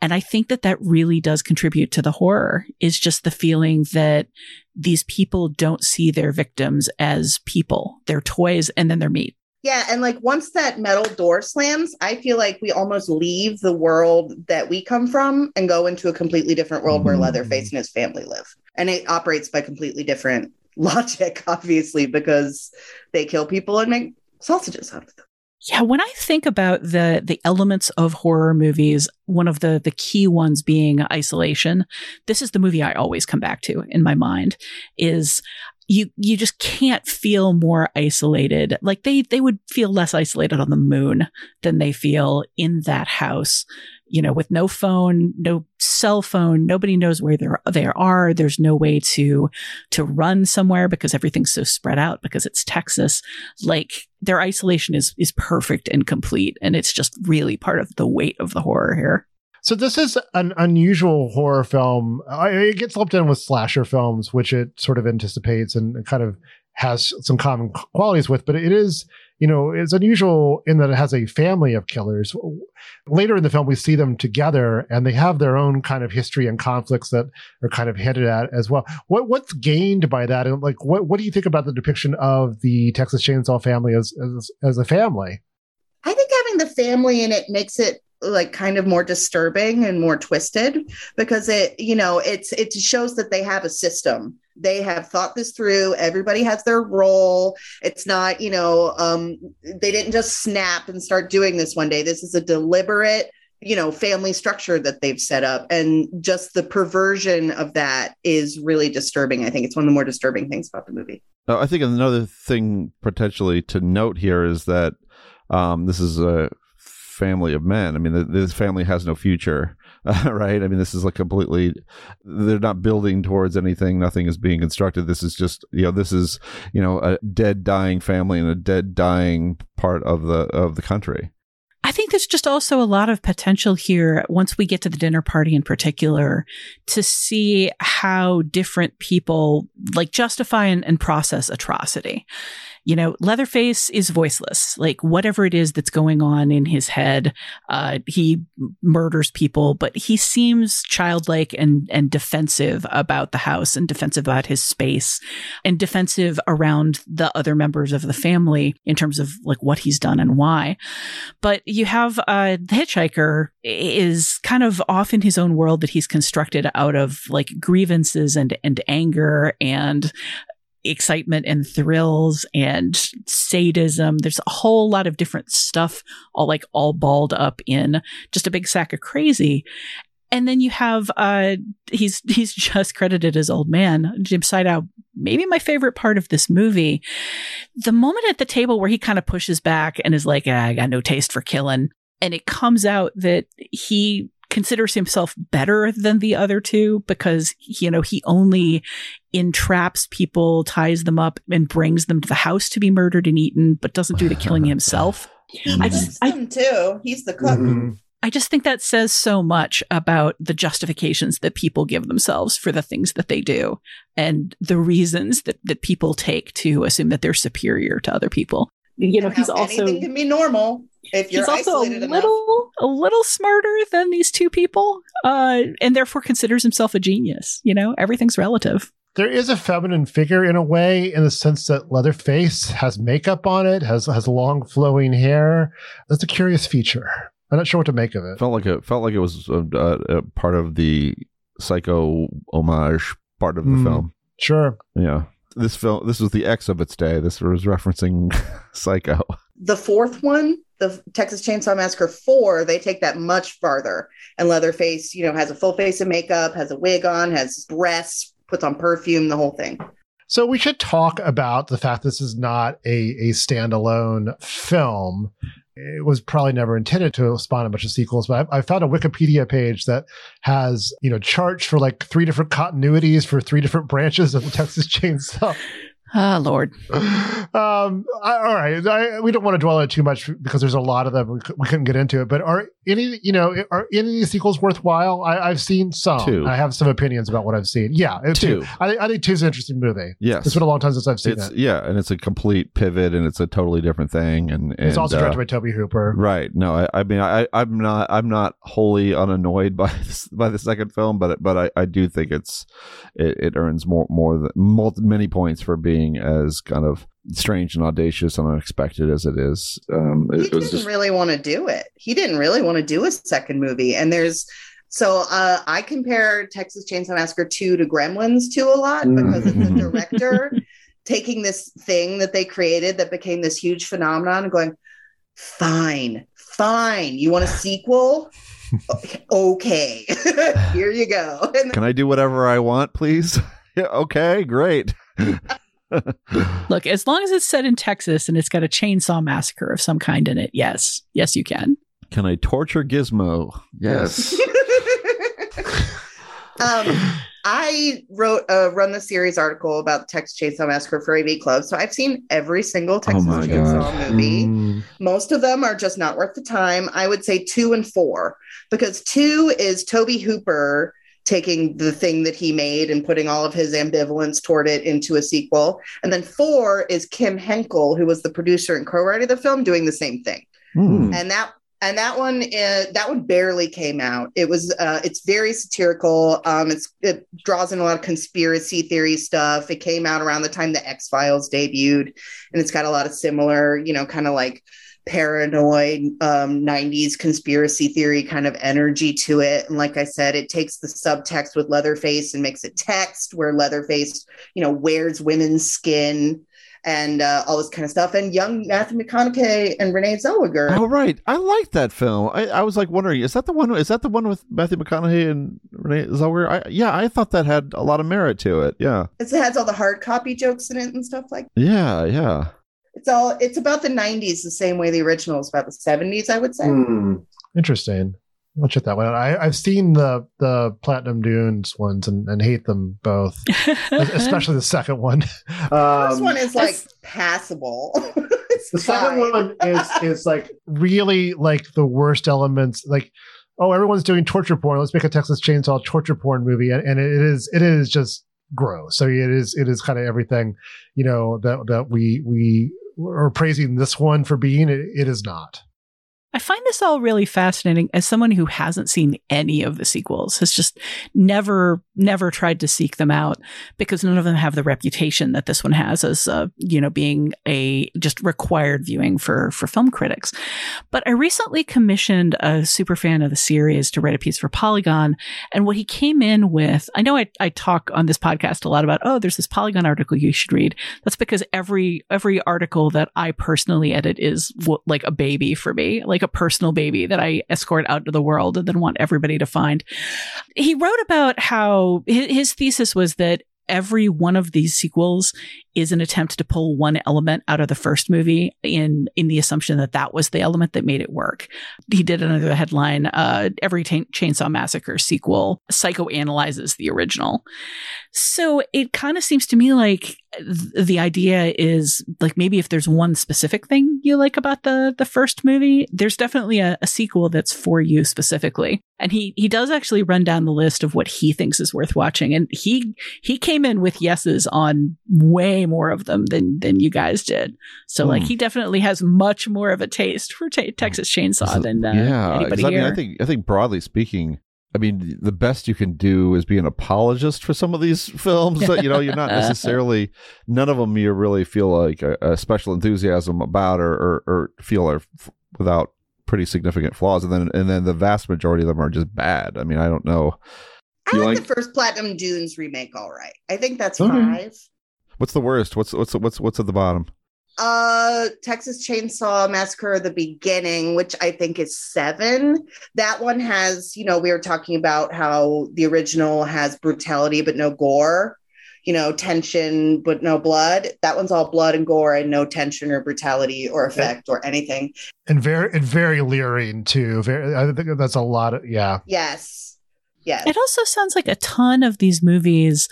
And I think that that really does contribute to the horror is just the feeling that these people don't see their victims as people. They're toys and then they're meat. Yeah, and like once that metal door slams, I feel like we almost leave the world that we come from and go into a completely different world where mm-hmm. Leatherface and his family live. And it operates by completely different *laughs* logic, obviously, because they kill people and make sausages out of them. Yeah, when I think about the the elements of horror movies, one of the the key ones being isolation. This is the movie I always come back to in my mind is you you just can't feel more isolated. Like they they would feel less isolated on the moon than they feel in that house. You know, with no phone, no cell phone, nobody knows where they are. There's no way to to run somewhere because everything's so spread out because it's Texas. Like their isolation is is perfect and complete, and it's just really part of the weight of the horror here. So this is an unusual horror film. It gets lumped in with slasher films, which it sort of anticipates and kind of has some common qualities with. But it is, you know, is unusual in that it has a family of killers. Later in the film, we see them together and they have their own kind of history and conflicts that are kind of hinted at as well. What what's gained by that? And like, what, what do you think about the depiction of the Texas Chainsaw family as, as, as a family? I think having the family in it makes it like kind of more disturbing and more twisted because it you know it's it shows that they have a system they have thought this through. Everybody has their role. It's not you know um they didn't just snap and start doing this one day. This is a deliberate you know family structure that they've set up. And just the perversion of that is really disturbing. I think it's one of the more disturbing things about the movie. Uh, i think another thing potentially to note here is that um, this is a family of men. I mean, this family has no future, uh, *laughs* right? I mean, this is like completely, they're not building towards anything. Nothing is being constructed. This is just, you know, this is, you know, a dead, dying family and a dead, dying part of the, of the country. I think there's just also a lot of potential here once we get to the dinner party in particular to see how different people like justify and, and process atrocity you know, Leatherface is voiceless. Like whatever it is that's going on in his head, uh, he murders people, but he seems childlike and, and defensive about the house and defensive about his space and defensive around the other members of the family in terms of like what he's done and why. But you have, uh, the hitchhiker is kind of off in his own world that he's constructed out of like grievances and, and anger and excitement and thrills and sadism. There's a whole lot of different stuff all like all balled up in just a big sack of crazy. And then you have uh he's *laughs* he's just credited as old man. Jim Siedow, maybe my favorite part of this movie. The moment at the table where he kind of pushes back and is like, ah, I got no taste for killing. And it comes out that he considers himself better than the other two because you know he only entraps people ties them up and brings them to the house to be murdered and eaten but doesn't do the killing *laughs* himself he I just, I, too he's the cook mm-hmm. I just think that says so much about the justifications that people give themselves for the things that they do and the reasons that, that people take to assume that they're superior to other people. You know, he's also anything can be normal if you're he's also a little a little smarter than these two people, uh, and therefore considers himself a genius. You know, everything's relative. There is a feminine figure in a way, in the sense that Leatherface has makeup on it, has has long flowing hair. That's a curious feature. I'm not sure what to make of it. Felt like it felt like it was a, a, a part of the psycho homage part of the mm, film. Sure. Yeah. This film. This was the X of its day. This was referencing *laughs* Psycho. The fourth one the Texas Chainsaw Massacre 4, they take that much farther. And Leatherface, you know, has a full face of makeup, has a wig on, has breasts, puts on perfume, the whole thing. So we should talk about the fact this is not a, a standalone film. It was probably never intended to spawn a bunch of sequels, but I, I found a Wikipedia page that has, you know, charts for like three different continuities for three different branches of the *laughs* Texas Chainsaw Ah, Lord. *laughs* Um, I, all right. I, we don't want to dwell on it too much because there's a lot of them. We, we, couldn't get into it. But are any, you know, are any of these sequels worthwhile? I, have seen some. Two. I have some opinions about what I've seen. Yeah, two. two. I, I think two's an interesting movie. Yes. It's been a long time since I've seen it's, it. Yeah, and it's a complete pivot, and it's a totally different thing. And, and it's also directed uh, by Tobe Hooper. Right. No, I, I mean, I, I'm not, I'm not wholly unannoyed *laughs* by this, by the second film, but but I, I do think it's it, it earns more more than multi, many points for being as kind of strange and audacious and unexpected as it is. Um, it, he didn't just... really want to do it. He didn't really want to do a second movie. And there's so uh, I compare Texas Chainsaw Massacre 2 to Gremlins 2 a lot because it's the mm. *laughs* director taking this thing that they created that became this huge phenomenon and going, fine, fine. You want a sequel? okay, *laughs* here you go. *laughs* Can I do whatever I want, please? yeah, okay, great. *laughs* Look, as long as it's set in Texas and it's got a chainsaw massacre of some kind in it, yes, yes, you can. Can I torture Gizmo? Yes. *laughs* um, I wrote a run the series article about the Texas Chainsaw Massacre for AV Club, so I've seen every single Texas oh Chainsaw God. movie. Mm. Most of them are just not worth the time. I would say two and four because two is Tobe Hooper taking the thing that he made and putting all of his ambivalence toward it into a sequel. And then four is Kim Henkel, who was the producer and co-writer of the film, doing the same thing. Hmm. And that and that one uh, that one barely came out. It was uh, it's very satirical. Um, it's it draws in a lot of conspiracy theory stuff. It came out around the time the X Files debuted, and it's got a lot of similar, you know, kind of like paranoid um, 90s conspiracy theory kind of energy to it and like i said it takes the subtext with leatherface and makes it text where leatherface you know wears women's skin and uh, all this kind of stuff and young matthew mcconaughey and renee zellweger Oh right, I like that film. I, I was like wondering, is that the one? Is that the one with Matthew McConaughey and Renee Zellweger? I, yeah, I thought that had a lot of merit to it. Yeah, it has all the hard copy jokes in it and stuff like yeah, yeah. It's all it's about the 90s the same way the original is about the 70s i would say Hmm. Interesting. I'll check that one out. I, I've seen the the Platinum Dunes ones and, and hate them both, *laughs* especially the second one. *laughs* this Um, one is like passable *laughs* It's the second one is is like really like the worst elements. Like, oh, everyone's doing torture porn. Let's make a Texas Chainsaw torture porn movie, and, and it is it is just gross. So it is it is kind of everything, you know that that we we are praising this one for being. It, it is not. I find this all really fascinating as someone who hasn't seen any of the sequels, has just never, never tried to seek them out because none of them have the reputation that this one has as, uh, you know, being a just required viewing for, for film critics. But I recently commissioned a super fan of the series to write a piece for Polygon. And what he came in with, I know I, I talk on this podcast a lot about, oh, there's this Polygon article you should read. That's because every, every article that I personally edit is like a baby for me, like a personal baby that I escort out to the world and then want everybody to find. He wrote about how his thesis was that every one of these sequels is an attempt to pull one element out of the first movie in in the assumption that that was the element that made it work. He did another headline: uh, "Every Tain- Chainsaw Massacre sequel psychoanalyzes the original." So it kind of seems to me like th- the idea is like maybe if there's one specific thing you like about the the first movie, there's definitely a, a sequel that's for you specifically. And he he does actually run down the list of what he thinks is worth watching, and he he came in with yeses on way more of them than than you guys did. So like Hmm. he definitely has much more of a taste for ta Texas Chainsaw than uh, yeah, 'cause anybody I mean, here. I think I think broadly speaking, I mean, the best you can do is be an apologist for some of these *laughs* films. That you know, you're not necessarily none of them you really feel like a, a special enthusiasm about, or or, or feel are f- without pretty significant flaws, and then and then the vast majority of them are just bad. I mean, I don't know. I You like, like- the first Platinum Dunes remake all right. I think that's Okay. five. What's the worst? What's what's what's what's at the bottom? Uh Texas Chainsaw Massacre the beginning, which I think is seven. That one has, you know, we were talking about how the original has brutality but no gore, you know, tension but no blood. That one's all blood and gore and no tension or brutality or effect or anything. and very and very leering too. Very, I think that's a lot of yeah. Yes. Yes. It also sounds like a ton of these movies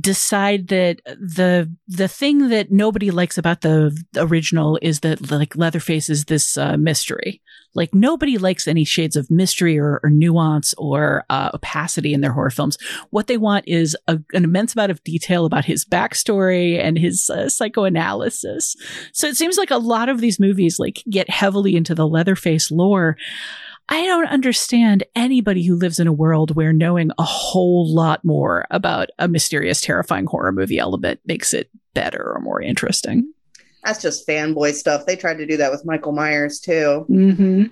decide that the the thing that nobody likes about the original is that like Leatherface is this uh, mystery. Like nobody likes any shades of mystery or, or nuance or uh, opacity in their horror films. What they want is a, an immense amount of detail about his backstory and his uh, psychoanalysis. So it seems like a lot of these movies like get heavily into the Leatherface lore. I don't understand anybody who lives in a world where knowing a whole lot more about a mysterious, terrifying horror movie element makes it better or more interesting. That's just fanboy stuff. They tried to do that with Michael Myers too. Mm-hmm.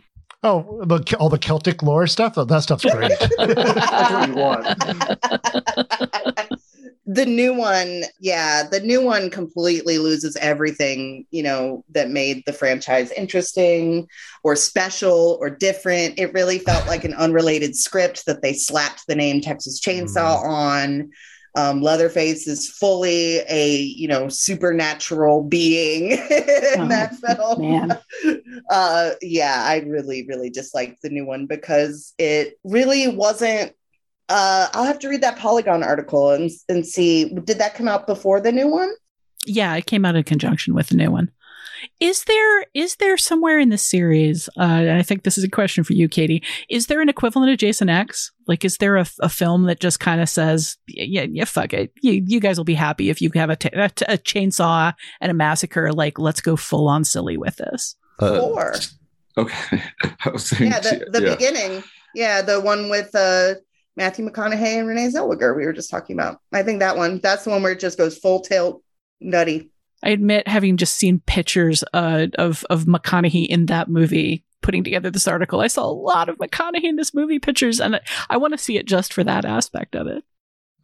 Oh, the all the Celtic lore stuff. Oh, that stuff's great. *laughs* that's what you want. *laughs* the new one, yeah, the new one completely loses everything, you know, that made the franchise interesting or special or different. It really felt like an unrelated script that they slapped the name Texas Chainsaw on. Um, Leatherface is fully a you know supernatural being *laughs* in that film. man. Uh, yeah, I really, really disliked the new one because it really wasn't. Uh, I'll have to read that Polygon article and and see. Did that come out before the new one? Yeah, it came out in conjunction with the new one. Is there is there somewhere in the series? Uh, I think this is a question for you, Katie. Is there an equivalent of Jason X? Like, is there a, a film that just kind of says, "Yeah, yeah, fuck it. You, you guys will be happy if you have a, t- a, t- a chainsaw and a massacre. Like, let's go full on silly with this." Uh, Four. Okay. *laughs* I was saying, Yeah, the, the yeah. beginning. Yeah, the one with uh, Matthew McConaughey and Renee Zellweger we were just talking about. I think that one. That's the one where it just goes full tilt nutty. I admit, having just seen pictures uh, of of McConaughey in that movie, putting together this article, I saw a lot of McConaughey in this movie pictures, and I, I want to see it just for that aspect of it.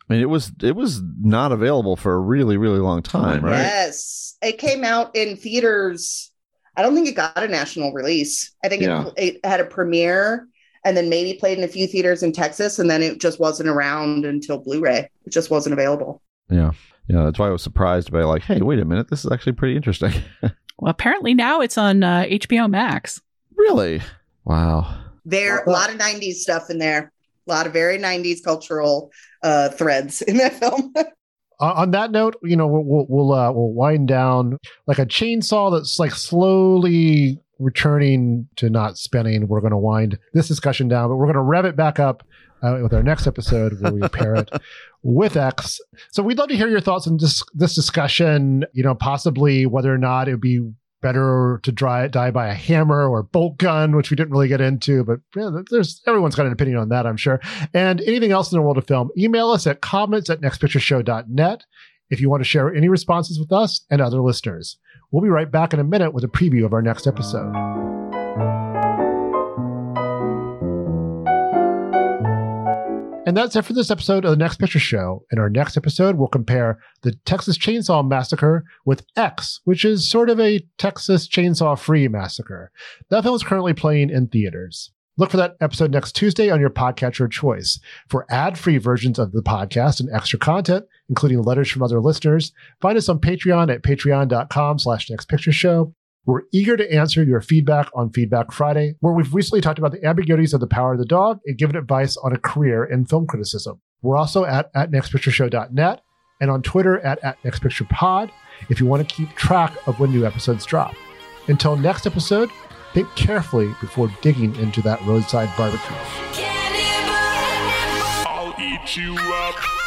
I mean, it was it was not available for a really really long time, right? Yes, it came out in theaters. I don't think it got a national release. I think Yeah. it, it had a premiere and then maybe played in a few theaters in Texas, and then it just wasn't around until Blu-ray. It just wasn't available. Yeah, yeah. That's why I was surprised by like, hey, wait a minute, this is actually pretty interesting. *laughs* Well, apparently now it's on uh, HBO Max. really? Wow. There, a lot of '90s stuff in there. A lot of very '90s cultural uh, threads in that *laughs* film. On on that note, you know, we'll we'll we'll, uh, we'll wind down like a chainsaw that's like slowly returning to not spinning. We're going to wind this discussion down, but we're going to rev it back up uh, with our next episode where we pair it *laughs* with X. So we'd love to hear your thoughts on this this discussion. You know, possibly whether or not it would be better to dry, die by a hammer or bolt gun, which we didn't really get into, but yeah, there's everyone's got an opinion on that, I'm sure. And anything else in the world of film, email us at comments at nextpictureshow.net if you want to share any responses with us and other listeners. We'll be right back in a minute with a preview of our next episode. And that's it for this episode of the Next Picture Show. In our next episode, we'll compare the Texas Chainsaw Massacre with X, which is sort of a Texas chainsaw free massacre. That film is currently playing in theaters. Look for that episode next Tuesday on your podcatcher of choice. For ad-free versions of the podcast and extra content, including letters from other listeners, find us on Patreon at patreon.com slash nextpictureshow. We're eager to answer your feedback on Feedback Friday, where we've recently talked about the ambiguities of the power of the dog and given advice on a career in film criticism. We're also at, at nextpictureshow.net and on Twitter at, at nextpicturepod if you want to keep track of when new episodes drop. Until next episode, think carefully before digging into that roadside barbecue. I'll eat you up.